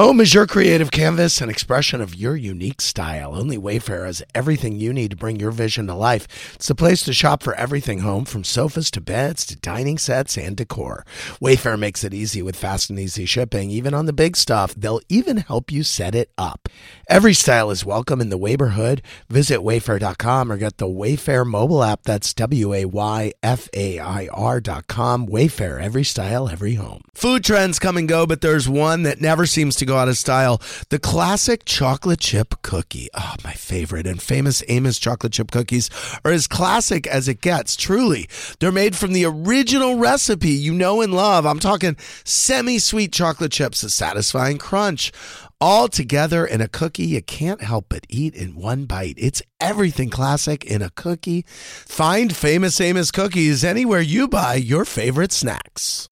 Home is your creative canvas, an expression of your unique style. Only Wayfair has everything you need to bring your vision to life. It's the place to shop for everything home, from sofas to beds to dining sets and decor. Wayfair makes it easy with fast and easy shipping, even on the big stuff. They'll even help you set it up. Every style is welcome in the neighborhood. Visit wayfair.com or get the Wayfair mobile app. That's W A Y F A I R.com. Wayfair, every style, every home. Food trends come and go, but there's one that never seems to go out of style. The classic chocolate chip cookie. Oh, my favorite. And famous Amos chocolate chip cookies are as classic as it gets, truly. They're made from the original recipe you know and love. I'm talking semi sweet chocolate chips, a satisfying crunch all together in a cookie you can't help but eat in one bite. It's everything classic in a cookie. Find Famous Amos cookies anywhere you buy your favorite snacks.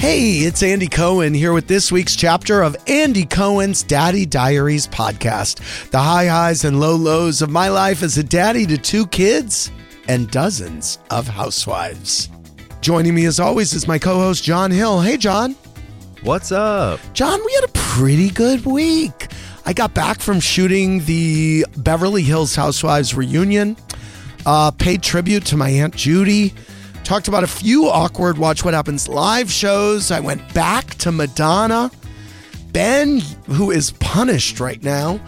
Hey, it's Andy Cohen here with this week's chapter of Andy Cohen's Daddy Diaries podcast. The high highs and low lows of my life as a daddy to two kids and dozens of housewives. Joining me as always is my co host, John Hill. Hey, John. What's up? John, we had a pretty good week. I got back from shooting the Beverly Hills Housewives reunion, uh, paid tribute to my Aunt Judy, talked about a few awkward Watch What Happens live shows. I went back to Madonna. Ben, who is punished right now,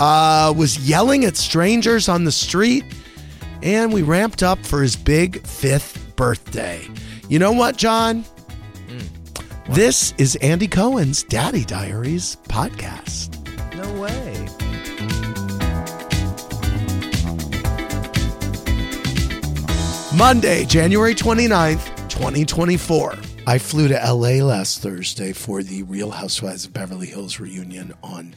uh, was yelling at strangers on the street, and we ramped up for his big fifth birthday. You know what, John? This is Andy Cohen's Daddy Diaries podcast. Monday, January 29th, 2024. I flew to LA last Thursday for the Real Housewives of Beverly Hills reunion on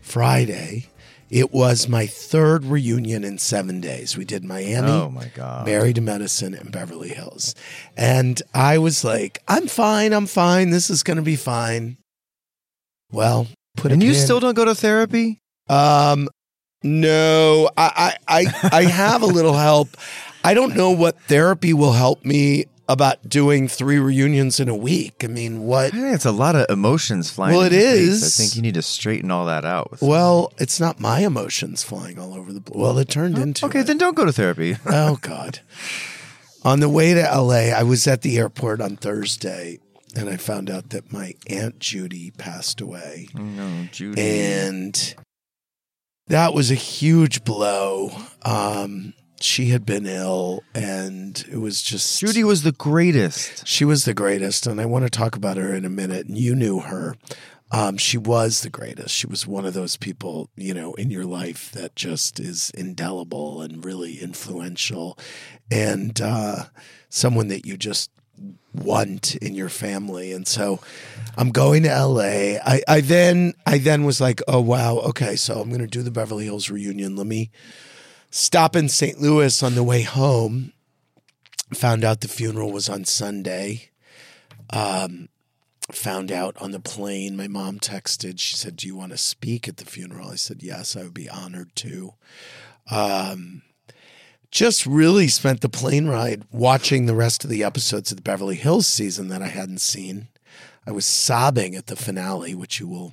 Friday. It was my third reunion in seven days. We did Miami, Oh my god. Married to Medicine, and Beverly Hills. And I was like, I'm fine, I'm fine. This is going to be fine. Well, put and you pin- still don't go to therapy? Um, no, I, I, I, I have a little help. I don't know what therapy will help me about doing three reunions in a week. I mean, what? I think it's a lot of emotions flying. Well, it is. face. I think you need to straighten all that out. With Well, it's not my emotions flying all over the. Place. Well, it turned into. okay, it. then don't go to therapy. Oh God. On the way to LA, I was at the airport on Thursday and I found out that my Aunt Judy passed away. no, Judy. And that was a huge blow. Um, she had been ill and it was just Judy was the greatest. she was the greatest, and I want to talk about her in a minute. And you knew her. Um, she was the greatest. She was one of those people, you know, in your life that just is indelible and really influential, and uh, someone that you just want in your family. And so, I'm going to LA. I, I then I then was like, oh wow, okay, so I'm going to do the Beverly Hills reunion. Let me stop in St. Louis on the way home found out the funeral was on Sunday. Um, found out on the plane. My mom texted. She said, "Do you want to speak at the funeral?" I said, "Yes, I would be honored to." Um, just really spent the plane ride watching the rest of the episodes of the Beverly Hills season that I hadn't seen. I was sobbing at the finale, which you will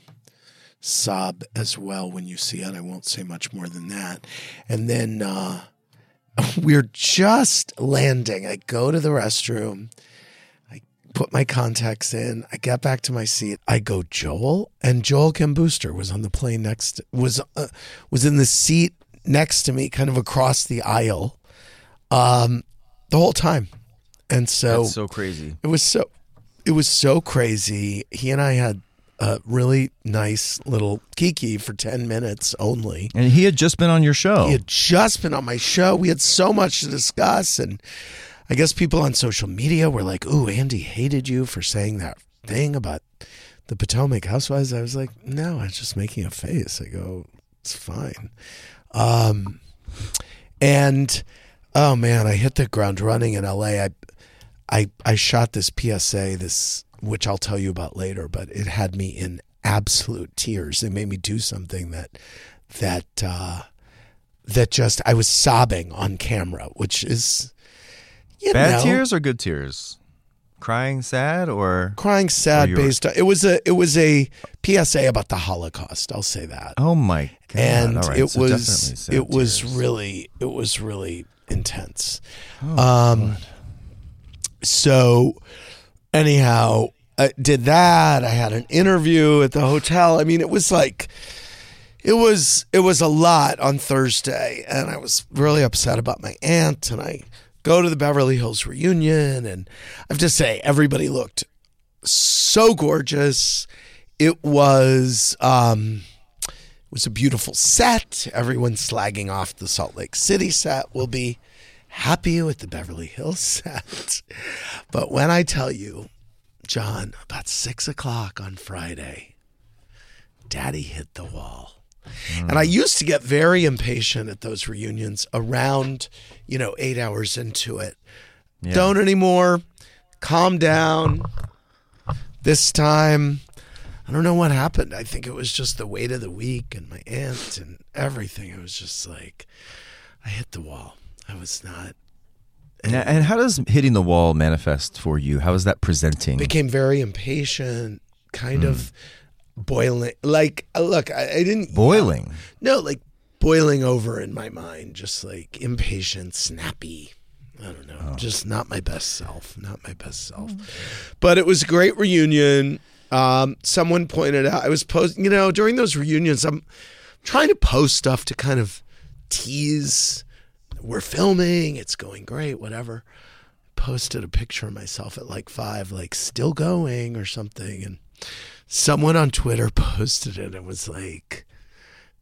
sob as well when you see it. I won't say much more than that. And then uh, we're just landing. I go to the restroom. I put my contacts in. I get back to my seat. I go Joel, and Joel Kim Booster was on the plane next. Was uh, was in the seat next to me, kind of across the aisle, um, the whole time. And so, That's so crazy. it was so it was so crazy. He and I had a really nice little kiki for 10 minutes only. And he had just been on your show. He had just been on my show. We had so much to discuss. And I guess people on social media were like, Ooh, Andy hated you for saying that thing about the Potomac Housewives. I was like, No, I was just making a face. I go, It's fine. Um, and oh man, I hit the ground running in LA. I, I, I shot this PSA, this, which I'll tell you about later, but it had me in absolute tears. It made me do something that, that, uh, that just I was sobbing on camera, which is you Bad know, tears or good tears? crying sad or crying sad were- based on it was a it was a PSA about the Holocaust. I'll say that. oh my god! and right, it so was it was tears. really it was really intense. Oh, um, so anyhow, I did that. I had an interview at the hotel. I mean, it was like it was it was a lot on Thursday, and I was really upset about my aunt. And I go to the Beverly Hills reunion, and I have to say, everybody looked so gorgeous. It was um, it was a beautiful set. Everyone slagging off the Salt Lake City set will be happy with the Beverly Hills set. But when I tell you, John, about six o'clock on Friday, Daddy hit the wall. And I hmm. used to get very impatient at those reunions around, you know, eight hours into it. Don't anymore. Calm down. This time, I don't know what happened. I think it was just the weight of the week and my aunt and everything. It was just like I hit the wall. I was not And, and how does hitting the wall manifest for you? How is that presenting? became very impatient, kind of boiling. Like, uh, look, I, I didn't Boiling. No, like boiling over in my mind, just like impatient, snappy. I don't know, just not my best self, not my best self. But it was a great reunion. Um, someone pointed out I was posting, you know, during those reunions, I'm trying to post stuff to kind of tease. We're filming, it's going great, whatever. Posted a picture of myself at like five, like still going or something, and someone on Twitter posted it and was like,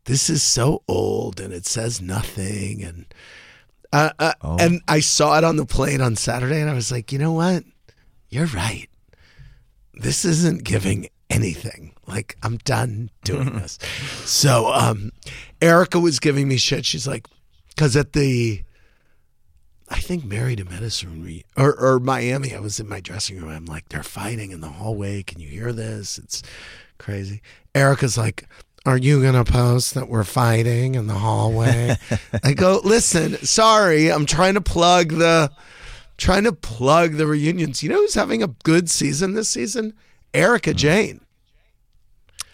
"This is so old and it says nothing." And uh, uh, Oh. and I saw it on the plane on Saturday, and I was like, "You know what? You're right. This isn't giving anything. Like I'm done doing this." so, um, Erica was giving me shit. She's like, "Cause at the." I think Married to Medicine re- or, or Miami. I was in my dressing room. I'm like, they're fighting in the hallway. Can you hear this? It's crazy. Erica's like, are you going to post that we're fighting in the hallway? I go, listen, sorry. I'm trying to plug the, trying to plug the reunions. You know who's having a good season this season? Erika hmm. Jayne.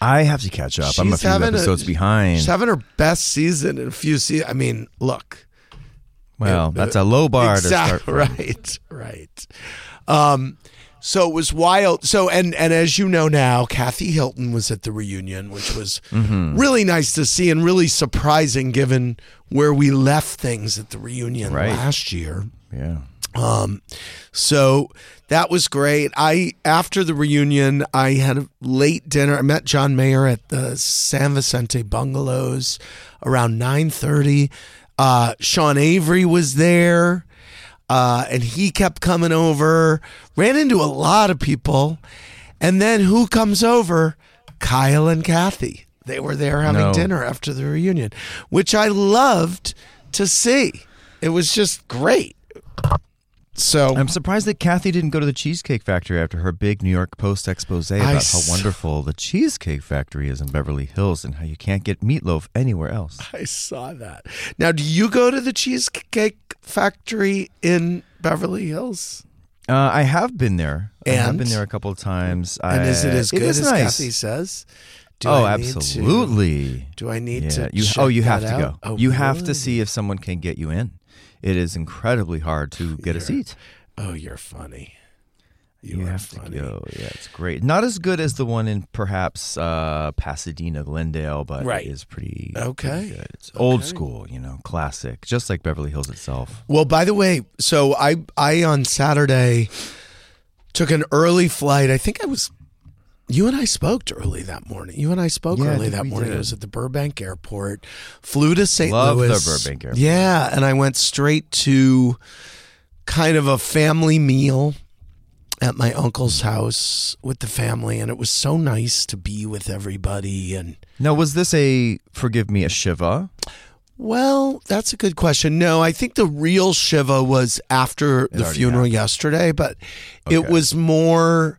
I have to catch up. I'm a She's few having a- episodes behind. She's having her best season in a few seasons. I mean, look. well, that's a low bar to start from. Right, right. Um, so it was wild. So and and as you know now, Kathy Hilton was at the reunion, which was Mm-hmm. really nice to see and really surprising given where we left things at the reunion Right. last year. Yeah. Um, so that was great. I after the reunion, I had a late dinner. I met John Mayer at the San Vicente Bungalows around nine thirty. Uh, Sean Avery was there, uh, and he kept coming over. Ran into a lot of people, and then who comes over? Kyle and Kathy. They were there having No. dinner after the reunion, which I loved to see. It was just great. So I'm surprised that Kathy didn't go to the Cheesecake Factory after her big New York Post expose about s- how wonderful the Cheesecake Factory is in Beverly Hills and how you can't get meatloaf anywhere else. I saw that. Now, do you go to the Cheesecake Factory in Beverly Hills? Uh, I have been there. I have And? been there a couple of times. And is it as good is as nice. Kathy says? Do oh, I need to- absolutely. do I need yeah. to? You, check oh, you have that to out? go. Oh, you have really? to see if someone can get you in. It is incredibly hard to get a seat. Oh, you're funny. You, You, are have funny. to go. Yeah, it's great. Not as good as the one in perhaps uh, Pasadena, Glendale, but Right. it is pretty, Okay. pretty good. It's old school, you know, classic, just like Beverly Hills itself. Well, by the way, so I I on Saturday took an early flight. I think I was you and I spoke early that morning. You and I spoke Yeah, early think that morning. did. I was at the Burbank airport, flew to St. Love the Louis. Burbank airport. Yeah, and I went straight to kind of a family meal at my uncle's house with the family and it was so nice to be with everybody and Now, was this a forgive me a shiva? Well, that's a good question. No, I think the real Shiva was after the already funeral yesterday, but it was more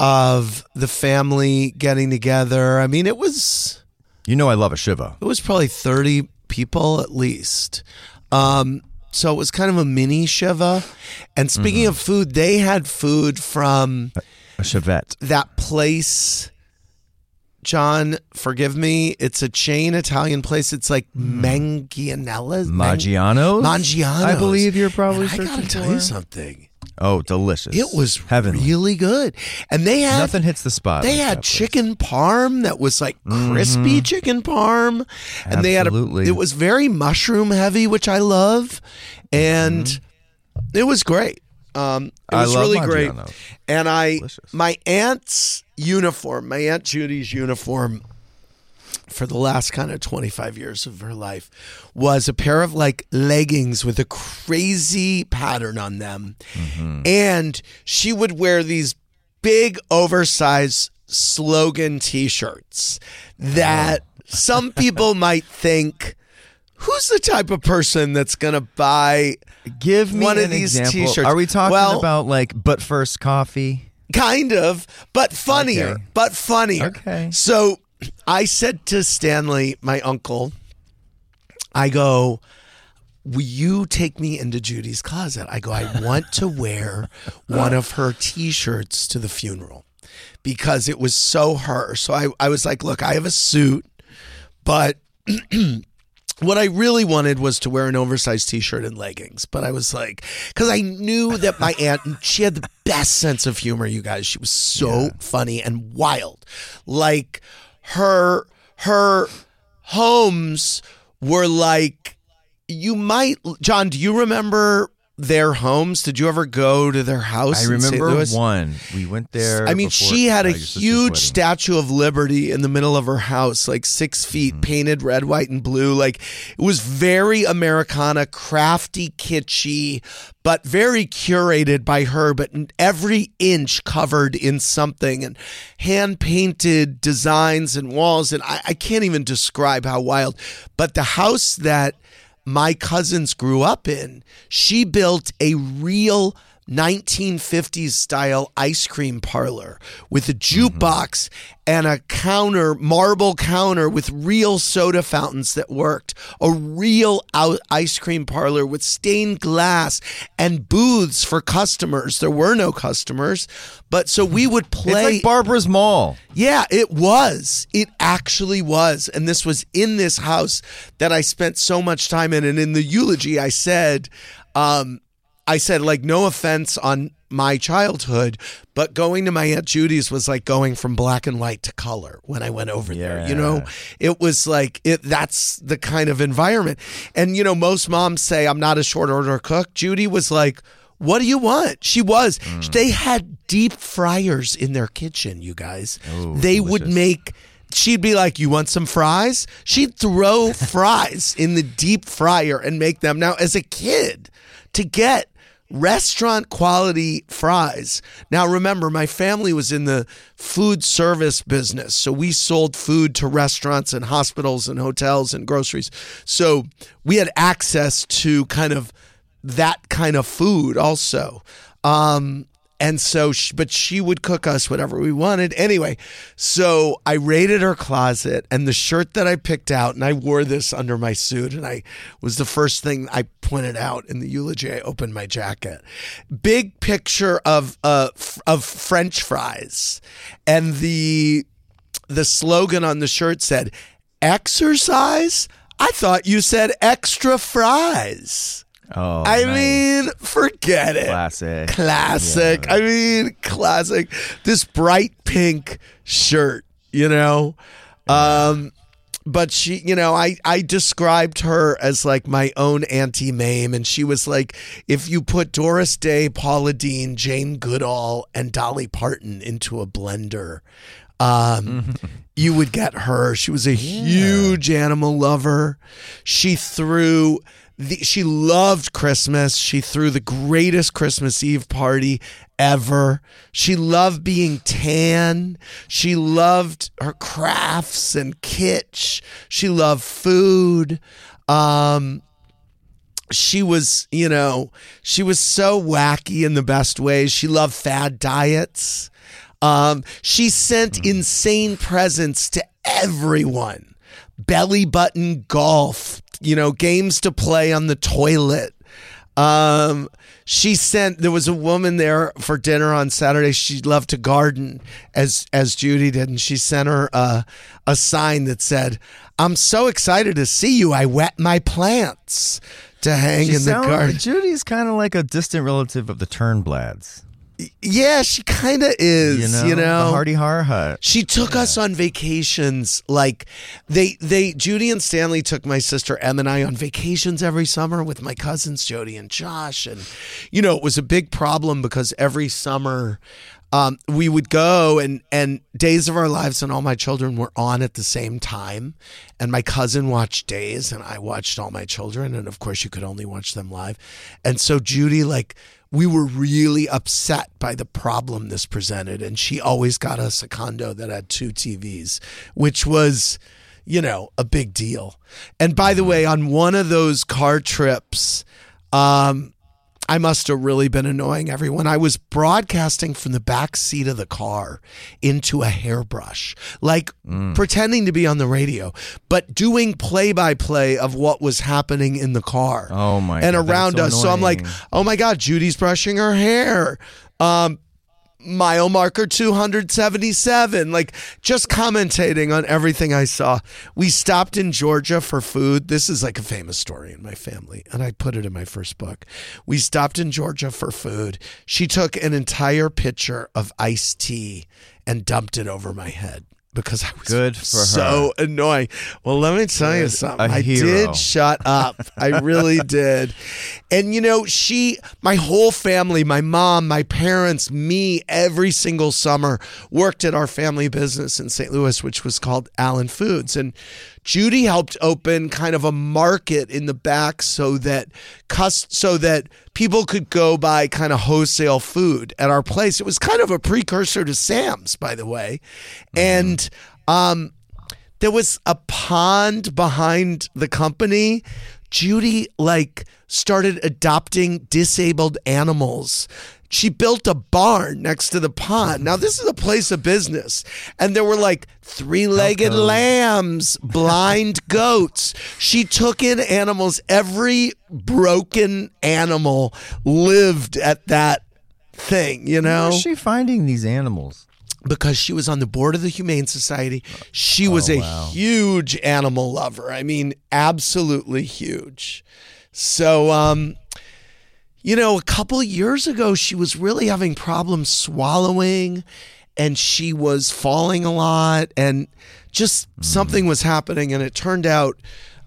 of the family getting together. I mean, it was You know, I love a shiva. it was probably 30 people at least. Um so it was kind of a mini Shiva. And speaking Mm-hmm. of food, they had food from A Chevette. that place. John, forgive me. It's a chain Italian place. It's like Mangianella's. Man- Maggiano's? Mangiano's. I believe you're probably And I gotta searching tell for. you something. Oh, delicious. It was heavenly. really good, and they had Nothing hits the spot. They like had that chicken parm that was like crispy chicken parm, and they had a, it was very mushroom heavy, which I love, and it was great. Um, it was really great, and I Delicious. my aunt's uniform, my aunt Judy's uniform. For the last kind of 25 years of her life, was a pair of like leggings with a crazy pattern on them. Mm-hmm. And she would wear these big, oversized slogan t shirts that oh. some people might think, who's the type of person that's going to buy Give me one of these example. t-shirts. Are we talking Well- about like but first coffee? kind of, but funnier, Okay. but funnier. Okay. So I said to Stanley, my uncle, I go, Will you take me into Judy's closet? I go, I want to wear one of her t shirts to the funeral because it was so her. So I, I was like, Look, I have a suit, but what I really wanted was to wear an oversized t-shirt and leggings, but I was like, because I knew that my aunt, she had the best sense of humor. You guys, she was so funny and wild. Like her, her homes were like, you might, John. Do you remember their homes? Did you ever go to their house? I remember one. We went there. I mean, before- she had a uh, sister's huge. Statue of Liberty in the middle of her house, like six feet, Mm-hmm. painted red, white, and blue. Like it was very Americana, crafty, kitschy, but very curated by her. But every inch covered in something and hand painted designs and walls. And I, I can't even describe how wild. But the house that my cousins grew up in, she built a real 1950s style ice cream parlor with a jukebox and a counter, marble counter with real soda fountains that worked, a real out ice cream parlor with stained glass and booths for customers. There were no customers, but so we would It's play. like Barbara's Mall. Yeah, it was. It actually was. And this was in this house that I spent so much time in. And in the eulogy, I said, um, I said, like, no offense on my childhood, but going to my Aunt Judy's was like going from black and white to color when I went over there. You know, it was like it that's the kind of environment. And you know, most moms say I'm not a short order cook. Judy was like, what do you want? She was. Mm. They had deep fryers in their kitchen, you guys. they would make she'd be like, "You want some fries?" She'd throw fries in the deep fryer and make them. Now, as a kid, to get restaurant quality fries. Now remember my family was in the food service business. So we sold food to restaurants and hospitals and hotels and groceries. So we had access to kind of that kind of food also. Um, and so, she, but she would cook us whatever we wanted. Anyway, so I raided her closet and the shirt that I picked out, and I wore this under my suit, and I was the first thing I pointed out in the eulogy. I opened my jacket. Big picture of uh of French fries, and the the slogan on the shirt said, "Exercise." I thought you said extra fries. Oh, I nice. mean, forget it. classic. Classic. I mean, classic. This bright pink shirt, you know. Um but she, you know, I I described her as like my own Auntie Mame and she was like if you put Doris Day, Paula Deen, Jane Goodall and Dolly Parton into a blender, um you would get her. She was a huge animal lover. She threw the, she loved Christmas. She threw the greatest Christmas Eve party ever. She loved being tan. She loved her crafts and kitsch. She loved food. Um, she was, you know, she was so wacky in the best ways. She loved fad diets. Um, she sent insane presents to everyone. Belly button golf, you know, games to play on the toilet. Um, she sent there was a woman there for dinner on Saturday. She loved to garden as as Judy did, and she sent her uh, a sign that said, "I'm so excited to see you. I wet my plants." To hang She in the sound- garden. Judy's kind of like a distant relative of the Turnblads. Yeah, she kind of is. You know, You know, the Hardy Har Hut. She took us on vacations. Like they they Judy and Stanley took my sister Em and I on vacations every summer with my cousins Jody and Josh. And you know, it was a big problem because every summer um, we would go and and Days of Our Lives and all my children were on at the same time. And my cousin watched Days and I watched all my children. And of course you could only watch them live. And so Judy like we were really upset by the problem this presented. And she always got us a condo that had two TVs which was you know a big deal. And by the way on one of those car trips um I must have really been annoying everyone. I was broadcasting from the back seat of the car into a hairbrush, like pretending to be on the radio, but doing play by play of what was happening in the car Oh my and God, around so us. So I'm like, oh my God, Judy's brushing her hair. Um, mile marker 277 like just commentating on everything i saw. We stopped in georgia for food. This is like a famous story in my family and i put it in my first book. We stopped in georgia for food. She took an entire pitcher of iced tea and dumped it over my head because I was Good for so annoying. Well, let me tell you something. I did shut up. I really did. And you know, she, my whole family, my mom, my parents, me, every single summer worked at our family business in St. Louis, which was called Allen Foods. And Judy helped open kind of a market in the back so that cus- so that people could go buy kind of wholesale food at our place. It was kind of a precursor to Sam's, by the way. And um there was a pond behind the company. Judy like started adopting disabled animals. She built a barn next to the pond. Now this is a place of business, and there were like three-legged lambs, blind goats. She took in animals. Every broken animal lived at that thing. You know, Where's she finding these animals? because she was on the board of the Humane Society. She was a wow. huge animal lover. I mean, absolutely huge. So, um, you know, a couple of years ago, she was really having problems swallowing and she was falling a lot and just hmm. something was happening. And it turned out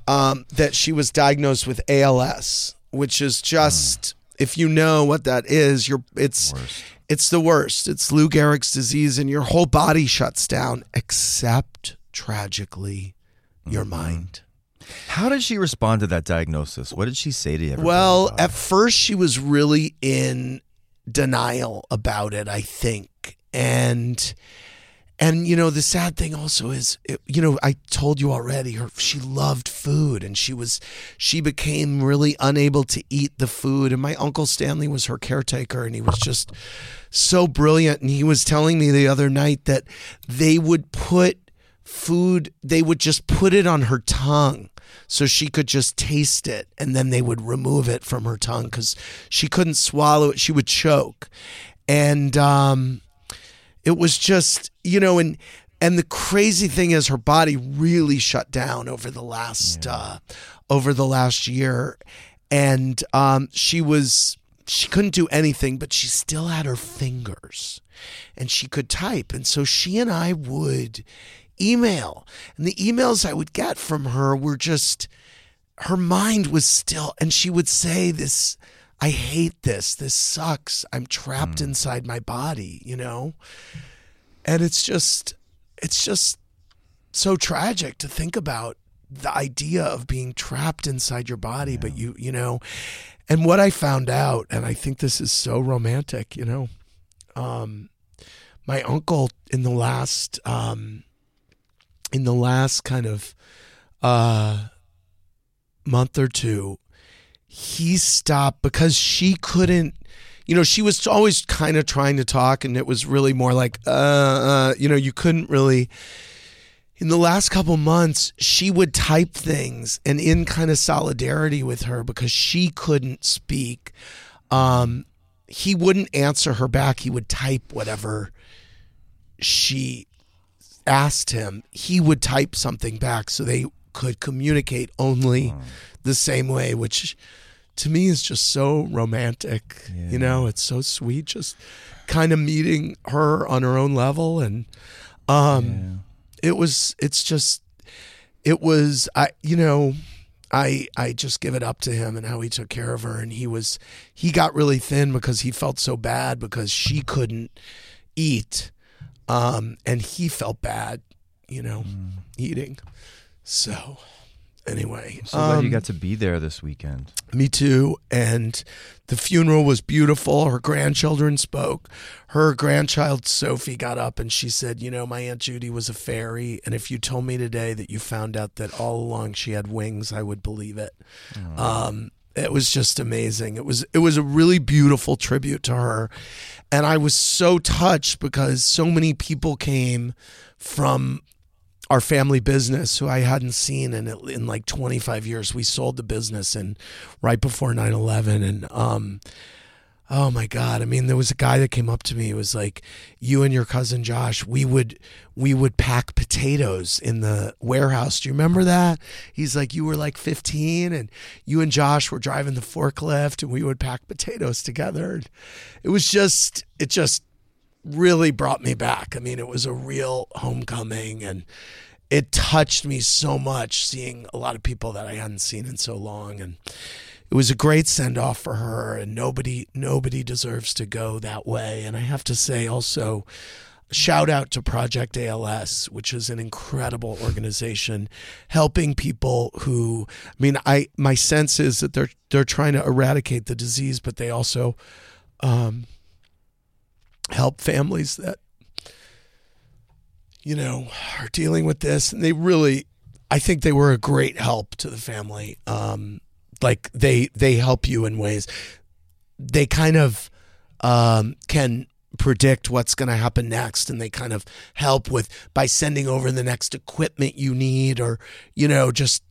um, that she was diagnosed with ALS, which is hmm. just, if you know what that is, you're, it's, it's the worst. It's Lou Gehrig's disease, and your whole body shuts down, except tragically, your mm-hmm. mind. How did she respond to that diagnosis? What did she say to everybody? Well, at first she was really in denial about it, I think. And and you know, the sad thing also is it, you know, I told you already her she loved food and she was she became really unable to eat the food and my uncle Stanley was her caretaker and he was just so brilliant and he was telling me the other night that they would put food they would just put it on her tongue so she could just taste it and then they would remove it from her tongue because she couldn't swallow it. She would choke. And um it was just you know and and the crazy thing is her body really shut down over the last uh over the last year. And um she was she couldn't do anything but she still had her fingers and she could type. And so she and I would email. And the emails I would get from her were just her mind was still and she would say this I hate this. This sucks. I'm trapped inside my body you know? And it's just it's just so tragic to think about the idea of being trapped inside your body but you you know? And what I found out and I think this is so romantic you know um my uncle in the last um in the last kind of uh month or two he stopped because she couldn't you know she was always kind of trying to talk and it was really more like uh, uh you know you couldn't really in the last couple months, she would type things and in kind of solidarity with her because she couldn't speak. Um, he wouldn't answer her back. He would type whatever she asked him. He would type something back so they could communicate only the same way, which to me is just so romantic. You know, it's so sweet just kind of meeting her on her own level and um it was it's just it was I you know I I just give it up to him and how he took care of her and he was he got really thin because he felt so bad because she couldn't eat um and he felt bad you know eating so anyway So glad you um, got to be there this weekend. me too. And the funeral was beautiful. Her grandchildren spoke. Her grandchild Sophie got up and she said, You know, my Aunt Judy was a fairy. And if you told me today that you found out that all along she had wings, I would believe it. Um, it was just amazing. It was it was a really beautiful tribute to her. And I was so touched because so many people came from our family business who I hadn't seen in in like 25 years. We sold the business and right before 9/11 and um oh my god, I mean there was a guy that came up to me He was like you and your cousin Josh, we would we would pack potatoes in the warehouse. Do you remember that? He's like you were like 15 and you and Josh were driving the forklift and we would pack potatoes together. And it was just it just really brought me back. I mean, it was a real homecoming and it touched me so much seeing a lot of people that I hadn't seen in so long and it was a great send off for her and nobody nobody deserves to go that way. And I have to say also shout out to Project ALS which is an incredible organization helping people who I mean I my sense is that they're they're trying to eradicate the disease but they also um help families that you know are dealing with this. And they really i think they were a great help to the family. Um like they they help you in ways they kind of um can predict what's going to happen next and they kind of help with by sending over the next equipment you need or you know just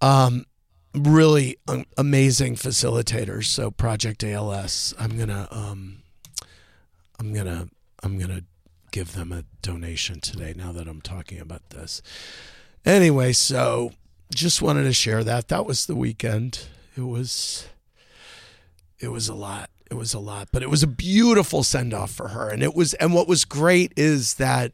um really um, amazing facilitators so project als i'm going to um I'm gonna I'm gonna give them a donation today now that I'm talking about this. Anyway, so just wanted to share that. That was the weekend. It was it was a lot. It was a lot, but it was a beautiful send off for her. And it was and what was great is that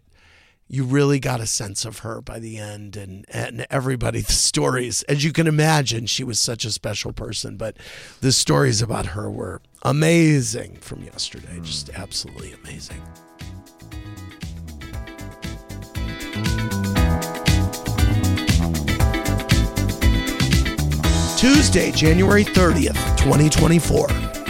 you really got a sense of her by the end and and everybody the stories as you can imagine she was such a special person but the stories about her were amazing from yesterday just mm. absolutely amazing Tuesday, January 30th, 2024.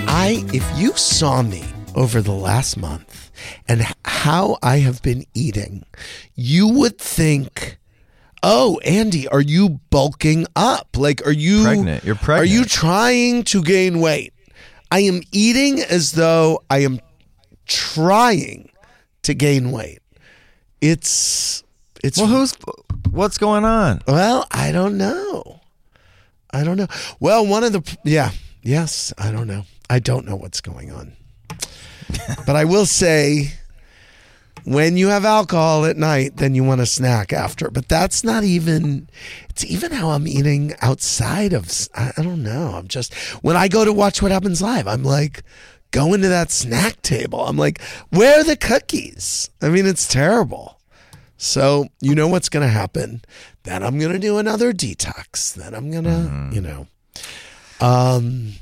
I if you saw me over the last month and how I have been eating, you would think Oh, Andy, are you bulking up? Like, are you Pregnant. You're pregnant. Are you trying to gain weight? I am eating as though I am trying to gain weight. It's it's Well, who's what's going on? well, I don't know. I don't know. Well, one of the yeah, yes, I don't know. I don't know what's going on. but I will say when you have alcohol at night, then you want a snack after. But that's not even it's even how I'm eating outside of I don't know. I'm just when I go to watch what happens live, I'm like going to that snack table. I'm like, where are the cookies? I mean, it's terrible. So you know what's going to happen. Then I'm going to do another detox. Then I'm going to, you know, um,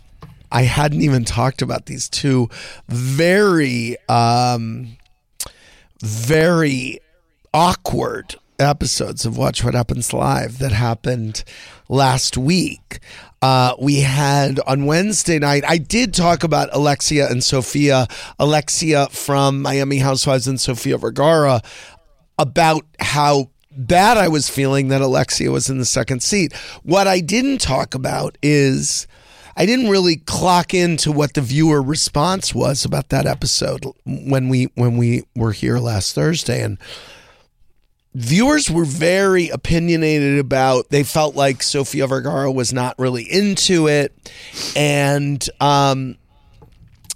I hadn't even talked about these two very, um, very awkward episodes of Watch What Happens Live that happened last week. Uh, we had on Wednesday night, I did talk about Alexia and Sofia, Alexia from Miami Housewives and Sofia Vergara, about how bad I was feeling that Alexia was in the second seat. What I didn't talk about is I didn't really clock into what the viewer response was about that episode when we when we were here last Thursday and viewers were very opinionated about they felt like sofia vergara was not really into it and um,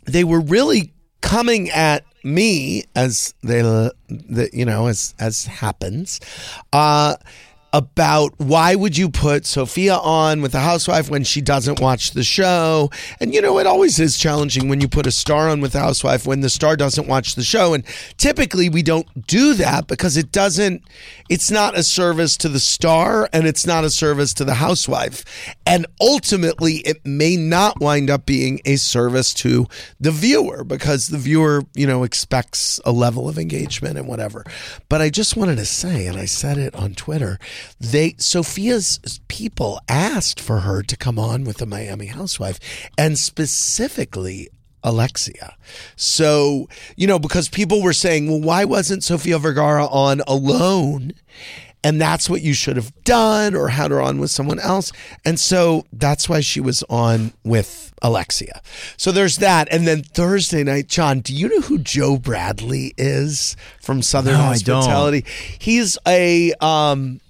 they were really coming at me as they the, you know as as happens uh about why would you put Sofia on with a housewife when she doesn't watch the show? And you know, it always is challenging when you put a star on with a housewife when the star doesn't watch the show. And typically we don't do that because it doesn't, it's not a service to the star and it's not a service to the housewife. And ultimately, it may not wind up being a service to the viewer because the viewer, you know, expects a level of engagement and whatever. But I just wanted to say, and I said it on Twitter, they Sofia's people asked for her to come on with the Miami housewife and specifically Alexia. So, you know, because people were saying, well, why wasn't Sofia Vergara on alone? And that's what you should have done or had her on with someone else. And so that's why she was on with Alexia. So there's that. And then Thursday night, John, do you know who Joe Bradford is from Southern No, Hospitality? He's a um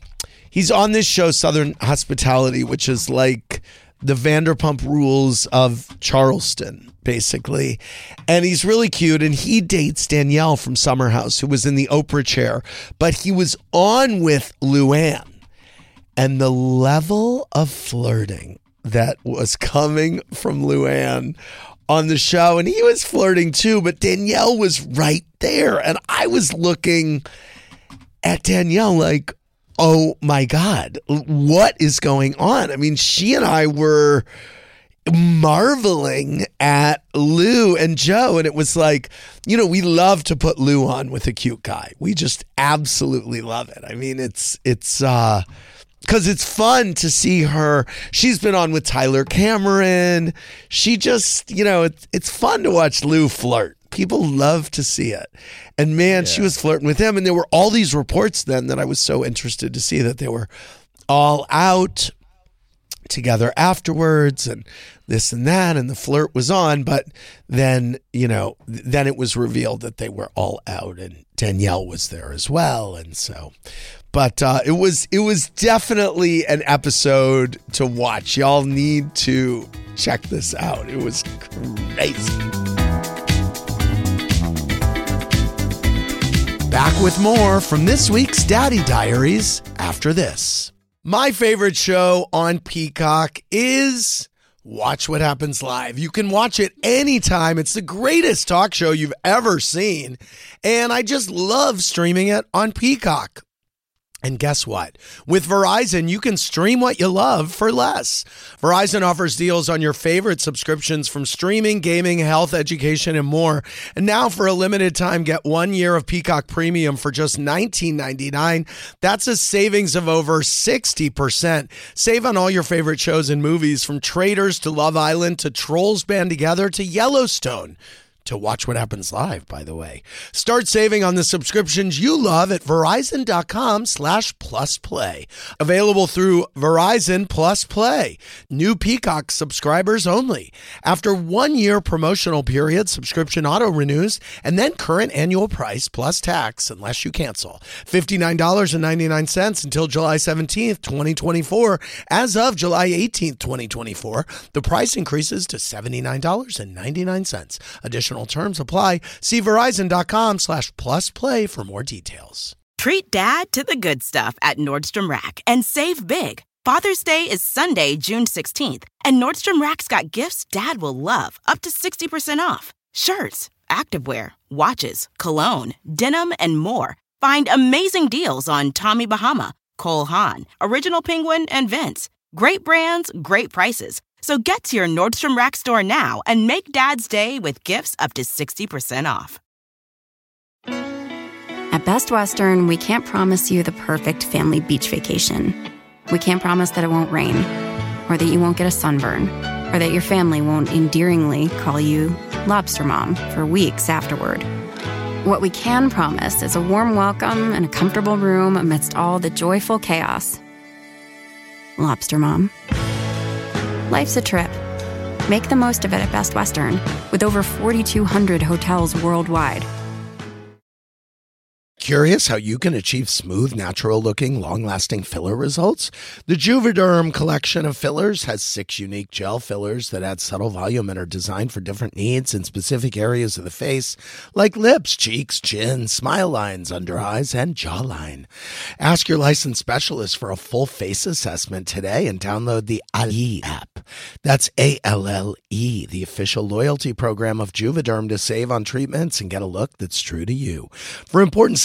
he's on this show Southern Hospitality, which is like the Vanderpump Rules of Charleston, basically. And he's really cute. And he dates Danielle from Summer House, who was in the Oprah chair, but he was on with Luann. And the level of flirting that was coming from Luann on the show, and he was flirting too, but Danielle was right there. And I was looking at Danielle like, oh my God, what is going on? I mean, she and I were marveling at Lou and Joe. And it was like, you know, we love to put Lou on with a cute guy. We just absolutely love it. I mean, it's, it's, uh, because it's fun to see her. She's been on with Tyler Cameron. She just, you know, it's it's fun to watch Lou flirt. People love to see it. And man, yeah. she was flirting with him. And there were all these reports then that I was so interested to see that they were all out together afterwards and this and that and the flirt was on but then you know then it was revealed that they were all out and Danielle was there as well and so but uh, it was it was definitely an episode to watch y'all need to check this out it was crazy back with more from this week's Daddy Diaries after this my favorite show on Peacock is Watch What Happens Live. You can watch it anytime. It's the greatest talk show you've ever seen. And I just love streaming it on Peacock. And guess what? With Verizon, you can stream what you love for less. Verizon offers deals on your favorite subscriptions from streaming, gaming, health, education, and more. And now, for a limited time, get one year of Peacock Premium for just $19.99. That's a savings of over 60%. Save on all your favorite shows and movies from Traitors to Love Island to Trolls Band Together to Yellowstone to watch what happens live, by the way. Start saving on the subscriptions you love at verizon.com slash plus play. Available through Verizon Plus Play. New Peacock subscribers only. After one year promotional period, subscription auto renews and then current annual price plus tax unless you cancel. $59.99 until July 17th, 2024. As of July 18th, 2024, the price increases to $79.99. Additional Additional terms apply. See verizon.com slash plus play for more details. Treat dad to the good stuff at Nordstrom Rack and save big. Father's Day is Sunday, June 16th, and Nordstrom Rack's got gifts dad will love, up to 60% off. Shirts, activewear, watches, cologne, denim, and more. Find amazing deals on Tommy Bahama, Cole Haan, Original Penguin, and Vince. Great brands, great prices. So get to your Nordstrom Rack store now and make Dad's Day with gifts up to 60% off. At Best Western, we can't promise you the perfect family beach vacation. We can't promise that it won't rain, or that you won't get a sunburn, or that your family won't endearingly call you Lobster Mom for weeks afterward. What we can promise is a warm welcome and a comfortable room amidst all the joyful chaos. Lobster Mom. Life's a trip. Make the most of it at Best Western, with over 4,200 hotels worldwide Curious how you can achieve smooth, natural looking, long lasting filler results? The Juvederm collection of fillers has six unique gel fillers that add subtle volume and are designed for different needs in specific areas of the face, like lips, cheeks, chin, smile lines, under eyes, and jawline. Ask your licensed specialist for a full face assessment today and download the Allē app. That's A L L E, the official loyalty program of Juvederm to save on treatments and get a look that's true to you. For important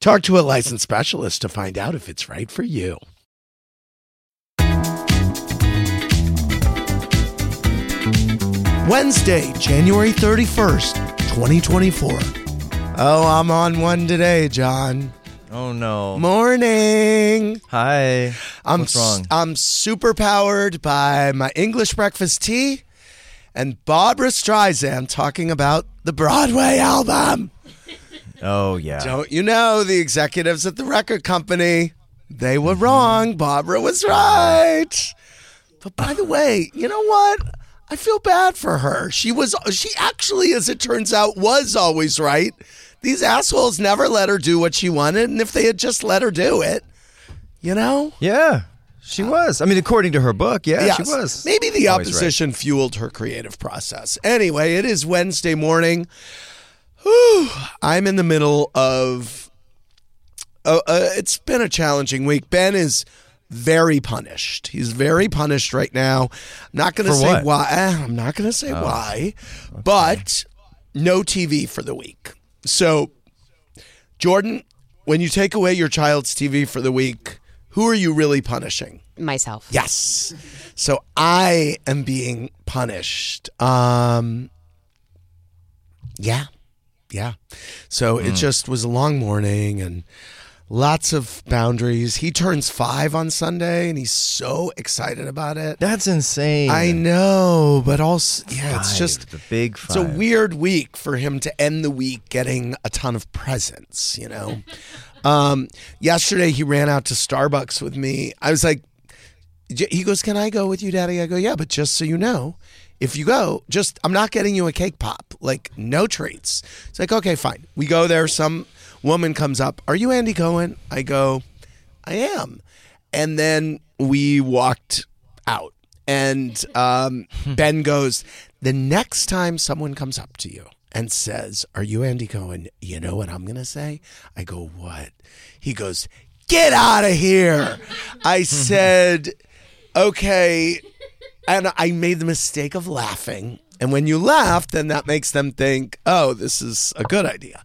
Talk to a licensed specialist to find out if it's right for you. Wednesday, January 31st, 2024. Oh, I'm on one today, John. Oh no. Morning. Hi. I'm What's wrong? I'm super powered by my English breakfast tea and Barbra Streisand talking about the Broadway album. Oh yeah. Don't you know the executives at the record company? They were mm-hmm. wrong. Barbra was right. But by the way, you know what? I feel bad for her. She was she actually as it turns out was always right. These assholes never let her do what she wanted and if they had just let her do it, you know? Yeah. She was. I mean, according to her book, yeah, she was. Maybe the Always right. opposition fueled her creative process. Anyway, it is Wednesday morning. Whew, I'm in the middle of. Uh, uh, it's been a challenging week. Ben is very punished. He's very punished right now. I'm not going to say what? Oh, why. eh, I'm not going to say why, but no TV for the week. So, Jordan, when you take away your child's TV for the week, who are you really punishing? myself. Yes. So I am being punished. Um yeah. Yeah. So it just was a long morning and lots of boundaries. He turns 5 on Sunday and he's so excited about it. That's insane. I know, but also yeah, it's just the big it's a weird week for him to end the week getting a ton of presents, you know. um, yesterday he ran out to Starbucks with me. I was like, he goes, "Can I go with you, Daddy?" I go, "Yeah, but just so you know, if you go, just I'm not getting you a cake pop, like no treats." It's like, okay, fine. We go there. Some woman comes up. Are you Andy Cohen? I go, I am. And then we walked out. And um, Ben goes, The next time someone comes up to you and says, Are you Andy Cohen? You know what I'm going to say? I go, What? He goes, Get out of here. I said, Okay. And I made the mistake of laughing. And when you laugh, then that makes them think, oh, this is a good idea.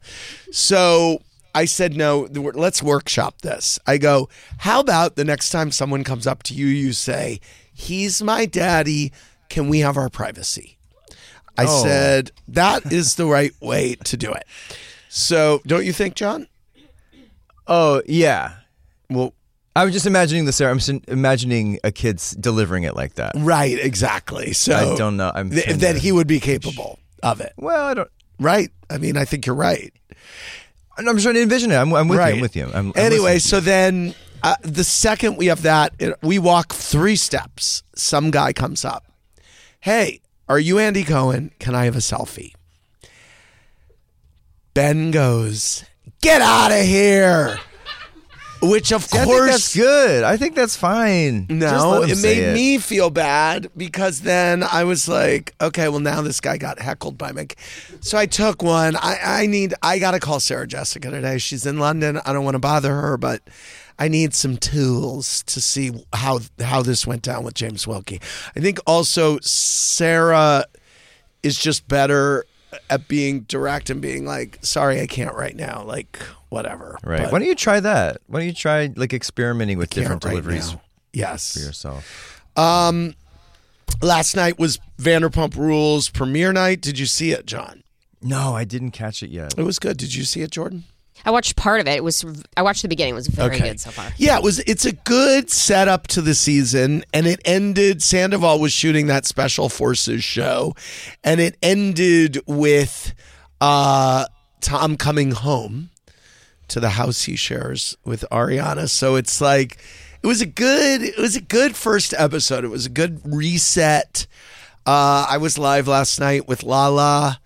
So I said, no, let's workshop this. I go, how about the next time someone comes up to you, you say, he's my daddy. Can we have our privacy? I Oh. said, that is the right way to do it. So don't you think, John? Oh yeah. Well, I was just imagining the Sarah. I'm imagining a kid's delivering it like that. right, exactly. So I don't know. I'm th- that he would be capable of it. Well, I don't. Right. I mean, I think you're right. I'm just trying to envision it. I'm, I'm with right. you. I'm with you. I'm, I'm anyway, so then uh, the second we have that, it, we walk three steps. Some guy comes up. Hey, are you Andy Cohen? Can I have a selfie? Ben goes, Get out of here. Which, of See, I course, think that's good. I think that's fine. No, it made me feel bad because then I was like, okay, well now this guy got heckled by me. So I took one. I, I need I gotta call Sarah Jessica today. She's in London. I don't want to bother her, but I need some tools to see how how this went down with James Wilkie. I think also Sarah is just better at being direct and being like, sorry, I can't right now. Like, whatever. Right. But Why don't you try that? Why don't you try like experimenting with different right deliveries now. Yes. for yourself? Um, last night was Vanderpump Rules premiere night. Did you see it, John? No, I didn't catch it yet. It was good. Did you see it, Jordan? I watched part of it. It was I watched the beginning. It was very Okay. good so far. Yeah, it was. It's a good setup to the season, and it ended. Sandoval was shooting that Special Forces show, and it ended with uh, Tom coming home to the house he shares with Ariana. So it's like it was a good. It was a good first episode. It was a good reset. Uh, I was live last night with Lala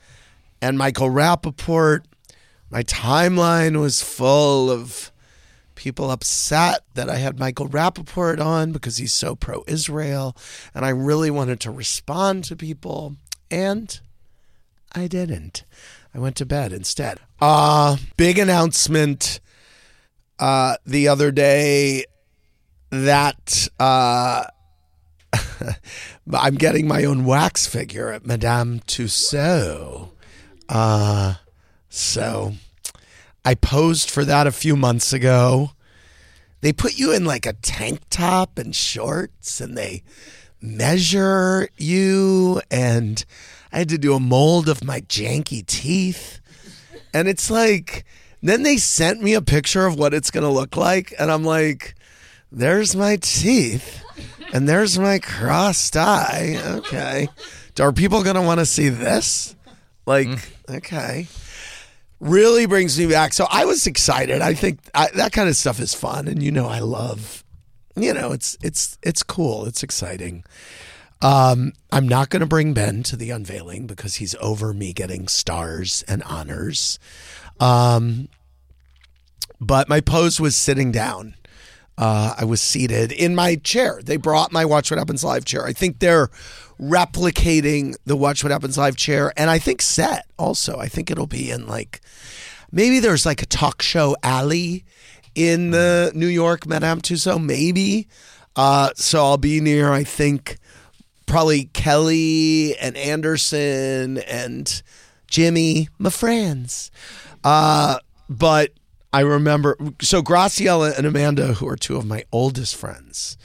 and Michael Rapaport. My timeline was full of people upset that I had Michael Rapaport on because he's so pro Israel. And I really wanted to respond to people. And I didn't. I went to bed instead. Uh, big announcement uh, the other day that uh, I'm getting my own wax figure at Madame Tussauds. Uh, so I posed for that a few months ago. They put you in like a tank top and shorts and they measure you. And I had to do a mold of my janky teeth. And it's like, then they sent me a picture of what it's going to look like. And I'm like, there's my teeth and there's my crossed eye. Okay. Are people going to want to see this? Like, mm. okay. Really brings me back. So I was excited. I think I, that kind of stuff is fun. And you know, I love, you know, it's, it's, it's cool. It's exciting. Um, I'm not going to bring Ben to the unveiling because he's over me getting stars and honors. Um, but my pose was sitting down. Uh, I was seated in my chair. They brought my Watch What Happens Live chair. I think they're replicating the Watch What Happens Live chair, and I think set also. I think it'll be in like maybe there's like a talk show alley in the New York Madame Tussauds, maybe. Uh, so I'll be near. I think probably Kelly and Anderson and Jimmy, my friends. Uh, but I remember, so Graciela and Amanda, who are two of my oldest friends,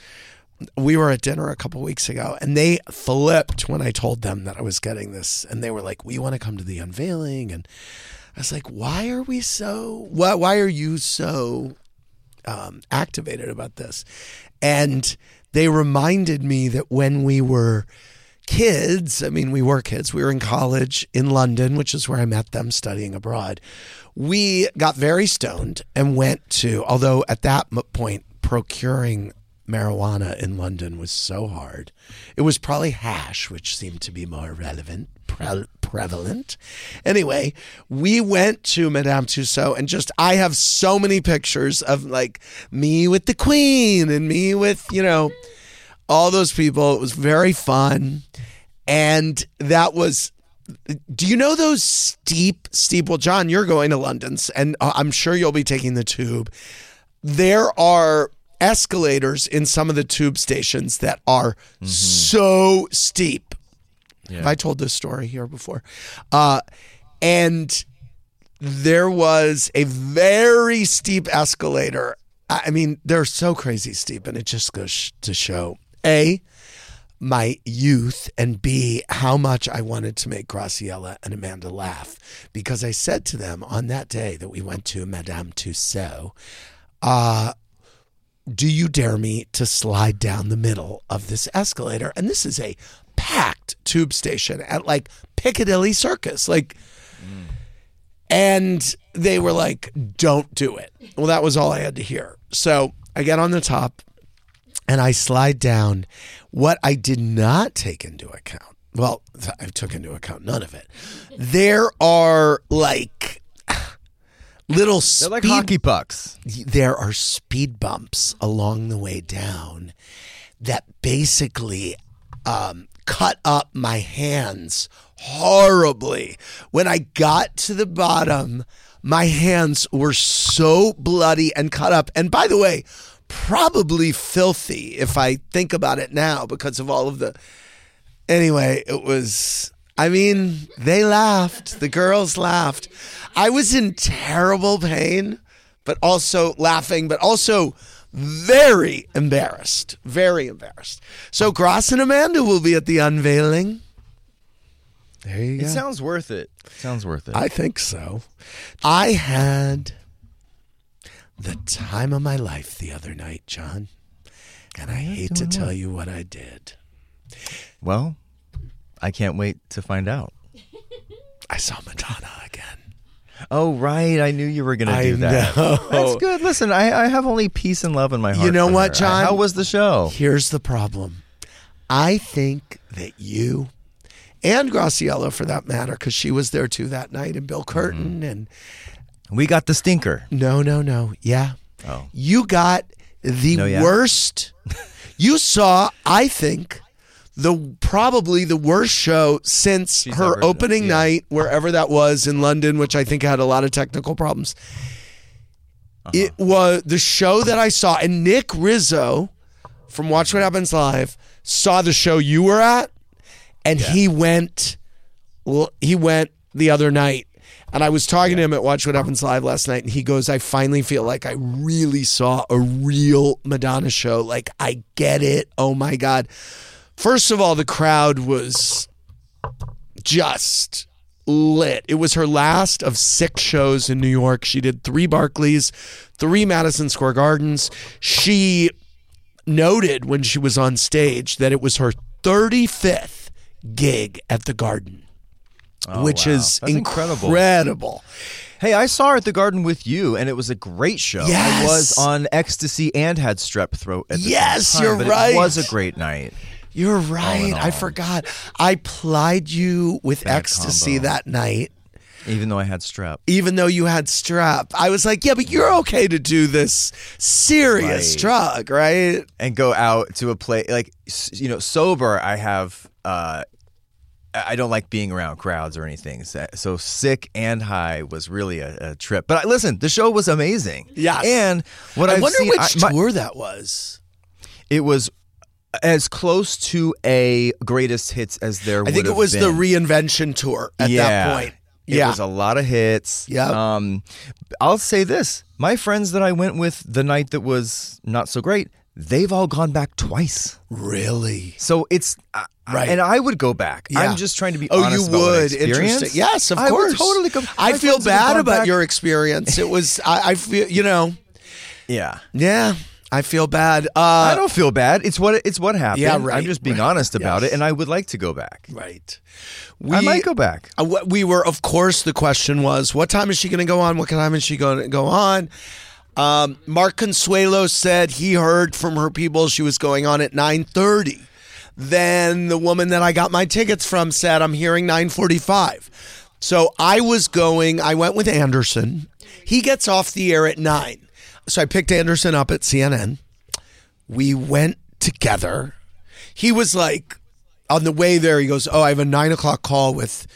we were at dinner a couple weeks ago and they flipped when I told them that I was getting this. And they were like, We want to come to the unveiling. And I was like, Why are we so, why, why are you so um, activated about this? And they reminded me that when we were kids, I mean, we were kids, we were in college in London, which is where I met them studying abroad. We got very stoned and went to, although at that point, procuring marijuana in London was so hard. It was probably hash, which seemed to be more relevant, pre- prevalent. Anyway, we went to Madame Tussauds and just, I have so many pictures of like me with the Queen and me with, you know, all those people. It was very fun. And that was, do you know those steep, steep? Well, John, you're going to London's and I'm sure you'll be taking the tube. There are escalators in some of the tube stations that are so steep. Have I told this story here before? Uh, and there was a very steep escalator. I I mean, they're so crazy steep, and it just goes to show A, my youth, and B, how much I wanted to make Graciela and Amanda laugh. Because I said to them on that day that we went to Madame Tussauds, uh, do you dare me to slide down the middle of this escalator? And this is a packed tube station at like Piccadilly Circus. Like, and they were like, don't do it. Well, that was all I had to hear. So I get on the top and I slide down. What I did not take into account, well, I took into account none of it. There are like little They're like speed- hockey pucks. there are speed bumps along the way down that basically um, cut up my hands horribly. When I got to the bottom, my hands were so bloody and cut up. And by the way, probably filthy if I think about it now because of all of the. Anyway, it was. I mean, they laughed. The girls laughed. I was in terrible pain, but also laughing, but also very embarrassed. Very embarrassed. So Gross and Amanda will be at the unveiling. There you go. It sounds worth it. Sounds worth it. I think so. I had the time of my life the other night, John. And I hate to tell you what I did. Well, I can't wait to find out. I saw Madonna again. Oh, right. I knew you were going to do that. know. That's good. Listen, I, I have only peace and love in my heart. You know what, her. John? How was the show? Here's the problem. I think that you and Graciela, for that matter, because she was there too that night, and Bill Curtin, mm-hmm. and We got the stinker. no, no, no, yeah, Oh. you got the No, yeah? worst. you saw, I think, the probably the worst show since She's her ever opening yeah. night, wherever that was in London, which I think had a lot of technical problems. Uh-huh. It was the show that I saw, and Nick Rizzo from Watch What Happens Live saw the show you were at, and he went. Well, he went the other night, and I was talking to him at Watch What Happens Live last night, and he goes, "I finally feel like I really saw a real Madonna show. Like I get it. Oh my god! First of all, the crowd was just lit. It was her last of six shows in New York. She did three Barclays, three Madison Square Gardens. She noted when she was on stage that it was her 35th gig at the Garden, oh, which Oh, wow. is That's incredible. incredible. Hey, I saw her at the Garden with you, and it was a great show. Yes. I was on ecstasy and had strep throat at the Yes, same time, you're but right. It was a great night. You're right. I all. forgot. I plied you with Bad ecstasy combo. that night. Even though I had strep. even though you had strep. I was like, yeah, but you're okay to do this serious Right. drug, right? and go out to a place like you know sober i have uh I I don't like being around crowds or anything. So, so sick and high was really a, a trip. But I, listen, the show was amazing. Yeah. And what I I've wonder seen, which I- my- tour that was. it was as close to a greatest hits as there. Were. I think it was the reinvention tour at yeah. that point. It Yeah. was a lot of hits. Yeah. Um, I'll say this: my friends that I went with the night that was not so great, they've all gone back twice. really? So it's uh, Right. and I would go back. Yeah. I'm just trying to be. Oh, you about what I would. Interesting. Yes, of I course. Would totally go. I feel friends that have bad about back- your experience. It was. I, I feel. You know. Yeah. Yeah. I feel bad. Uh, I don't feel bad. It's what it's what happened. Yeah, right, I'm just being right. honest about Yes. it, and I would like to go back. Right. I might go back. Uh, We were, of course, the question was, what time is she going to go on? What time is she going to go on? Um, Mark Consuelos said he heard from her people she was going on at nine thirty. Then the woman that I got my tickets from said, "I'm hearing nine forty-five. So I was going. I went with Anderson. He gets off the air at nine. So I picked Anderson up at CNN. We went together. He was like, on the way there, he goes, "Oh, I have a nine o'clock call with."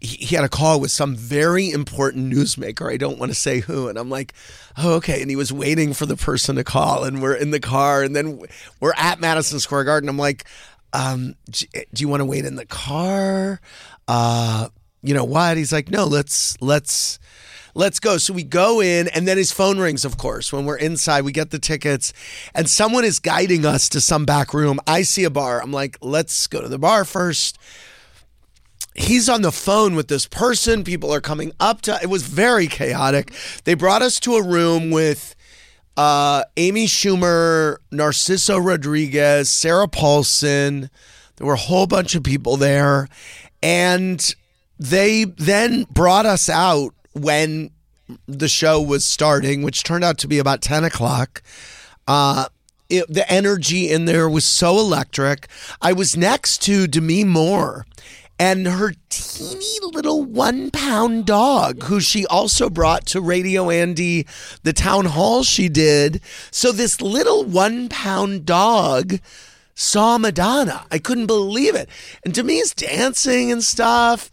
He, he had a call with some very important newsmaker. I don't want to say who, and I'm like, "Oh, okay." And he was waiting for the person to call, and we're in the car, and then we're at Madison Square Garden. I'm like, um, "Do you want to wait in the car?" Uh, you know what? He's like, "No, let's let's." Let's go. So we go in, and then his phone rings, of course. When we're inside, we get the tickets, and someone is guiding us to some back room. I see a bar. I'm like, let's go to the bar first. He's on the phone with this person. People are coming up to it was very chaotic. They brought us to a room with uh, Amy Schumer, Narciso Rodriguez, Sarah Paulson. There were a whole bunch of people there. And they then brought us out when the show was starting, which turned out to be about 10 o'clock. Uh, it, the energy in there was so electric. I was next to Demi Moore and her teeny little one pound dog, who she also brought to Radio Andy, the town hall she did. So this little one pound dog saw Madonna. I couldn't believe it. And Demi's dancing and stuff.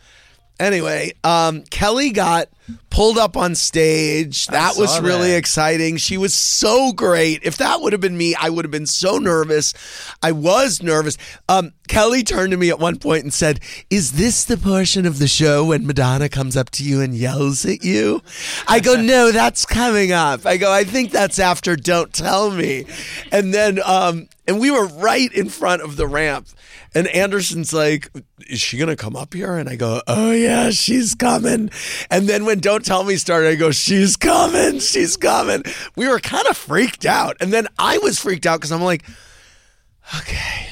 Anyway, um, Kelly got pulled up on stage. That was saw really exciting. She was so great. If that would have been me, I would have been so nervous. I was nervous. Um, Kelly turned to me at one point and said, Is this the portion of the show when Madonna comes up to you and yells at you? I go, No, that's coming up. I go, I think that's after Don't Tell Me. And then, um, and we were right in front of the ramp. And Anderson's like, Is she going to come up here? And I go, Oh, yeah, she's coming. And then when Don't Tell Me started, I go, she's coming, she's coming. We were kind of freaked out. And then I was freaked out because I'm like, okay,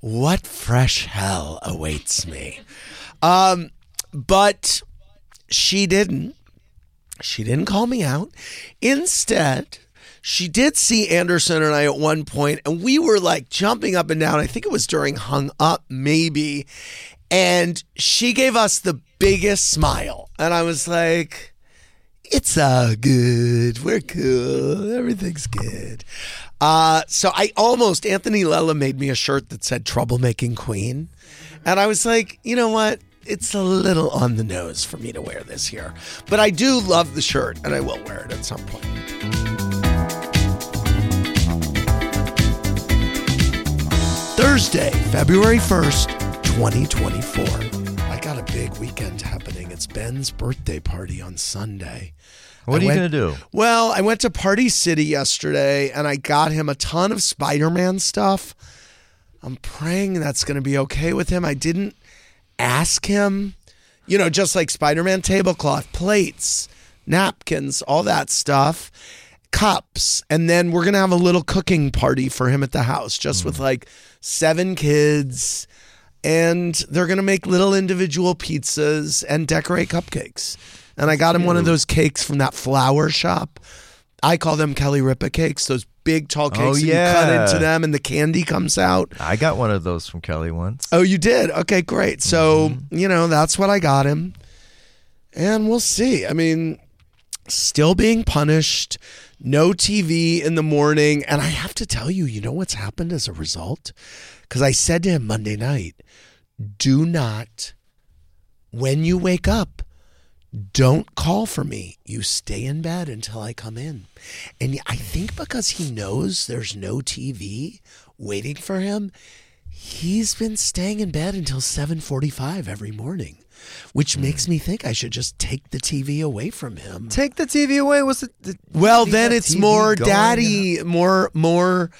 what fresh hell awaits me? Um, but she didn't. She didn't call me out. Instead, she did see Anderson and I at one point, and we were like jumping up and down. I think it was during Hung Up, maybe. And she gave us the biggest smile. And I was like, it's all good. We're cool. Everything's good. Uh, so I almost, Anthony Lella made me a shirt that said Troublemaking Queen. And I was like, you know what? It's a little on the nose for me to wear this here. But I do love the shirt and I will wear it at some point. Thursday, February 1st, 2024. I got a big weekend happening. It's Ben's birthday party on Sunday. What I are you gonna do? Well, I went to Party City yesterday and I got him a ton of Spider Man stuff. I'm praying that's going to be okay with him. I didn't ask him, you know, just like Spider Man tablecloth, plates, napkins, all that stuff, cups. And then we're to have a little cooking party for him at the house, just with mm. like seven kids. And they're to make little individual pizzas and decorate cupcakes. And I got him one of those cakes from that flower shop. I call them Kelly Ripa cakes, those big tall oh, cakes. Oh, and You yeah. cut into them and the candy comes out. I got one of those from Kelly once. Oh, you did? Okay, great. So, mm-hmm. you know, that's what I got him. And we'll see. I mean, still being punished, no TV in the morning. And I have to tell you, you know what's happened as a result? Because I said to him Monday night, do not, when you wake up, don't call for me. You stay in bed until I come in. And I think because he knows there's no TV waiting for him, he's been staying in bed until 7:45 every morning, which hmm. makes me think I should just take the TV away from him. Take the TV away. What's it? The, Well, then it's TV more going. daddy, more more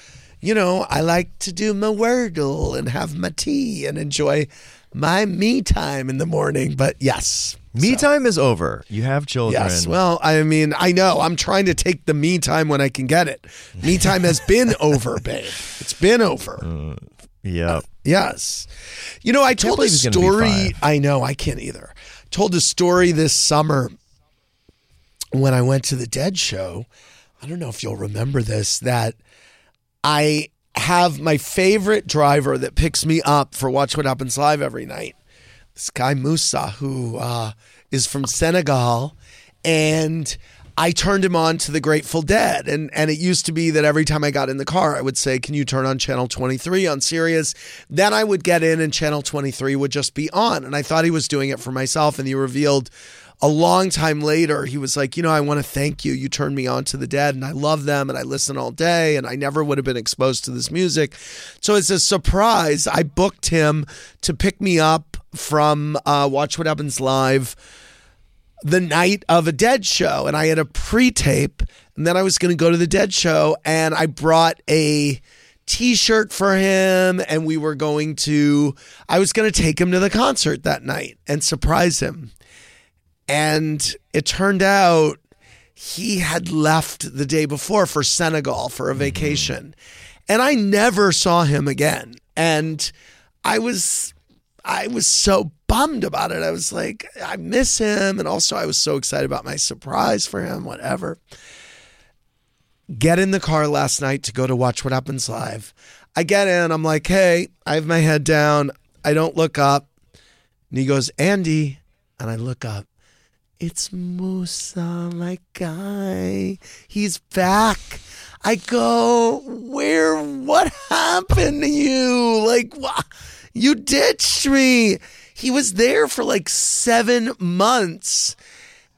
you know, I like to do my wordle and have my tea and enjoy my me time in the morning, but yes. Me time is over. You have children. Yes. Well, I mean, I know. I'm trying to take the me time when I can get it. Me time has been over, babe. It's been over. Uh, yeah. Yes. You know, I told a believe he's gonna be story. I know, I can't either. Told a story this summer when I went to the Dead show. I don't know if you'll remember this that I have my favorite driver that picks me up for Watch What Happens Live every night. This guy Musa, who uh, is from Senegal, and I turned him on to the Grateful Dead, and and it used to be that every time I got in the car, I would say, "Can you turn on channel 23 on Sirius?" Then I would get in, and channel 23 would just be on, and I thought he was doing it for myself, and he revealed. A long time later, he was like, You know, I want to thank you. You turned me on to the dead, and I love them, and I listen all day, and I never would have been exposed to this music. So, it's a surprise, I booked him to pick me up from uh, Watch What Happens Live the night of a dead show and I had a pre-tape and then I was going to go to the dead show and I brought a t-shirt for him and we were going to I was going to take him to the concert that night and surprise him. And it turned out he had left the day before for Senegal for a mm. vacation. And I never saw him again. And I was I was so bummed about it. I was like, I miss him. And also, I was so excited about my surprise for him, whatever. Get in the car last night to go to Watch What Happens Live. I get in, I'm like, hey, I have my head down. I don't look up. And he goes, Andy. And I look up. It's Musa, my guy. He's back. I go, where? What happened to you? Like, what? You ditched me. He was there for like seven months.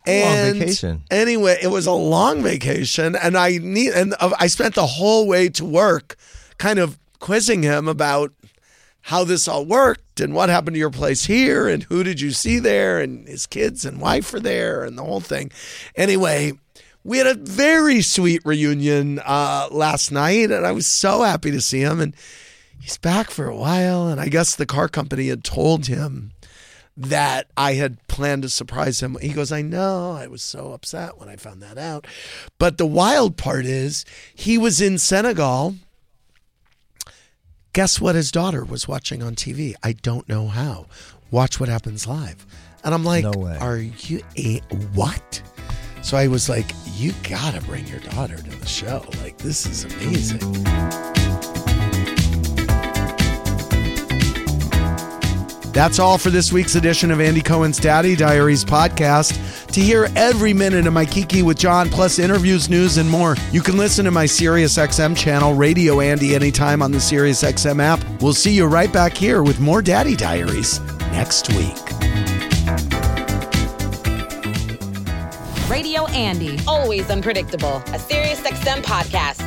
And vacation. Anyway, it was a long vacation, and I need and uh, I spent the whole way to work, kind of quizzing him about how this all worked and what happened to your place here and who did you see there and his kids and wife were there and the whole thing. Anyway, we had a very sweet reunion uh, last night, and I was so happy to see him. And he's back for a while, and I guess the car company had told him that I had planned to surprise him. He goes, I know. I was so upset when I found that out. But the wild part is he was in Senegal. Guess what his daughter was watching on TV? I don't know how. Watch what happens live. And I'm like, No way. are you a what? So I was like, you gotta bring your daughter to the show. Like, this is amazing. That's all for this week's edition of Andy Cohen's Daddy Diaries podcast. To hear every minute of my Kiki with John, plus interviews, news, and more, you can listen to my SiriusXM channel, Radio Andy, anytime on the SiriusXM app. We'll see you right back here with more Daddy Diaries next week. Radio Andy. Always unpredictable. A SiriusXM podcast.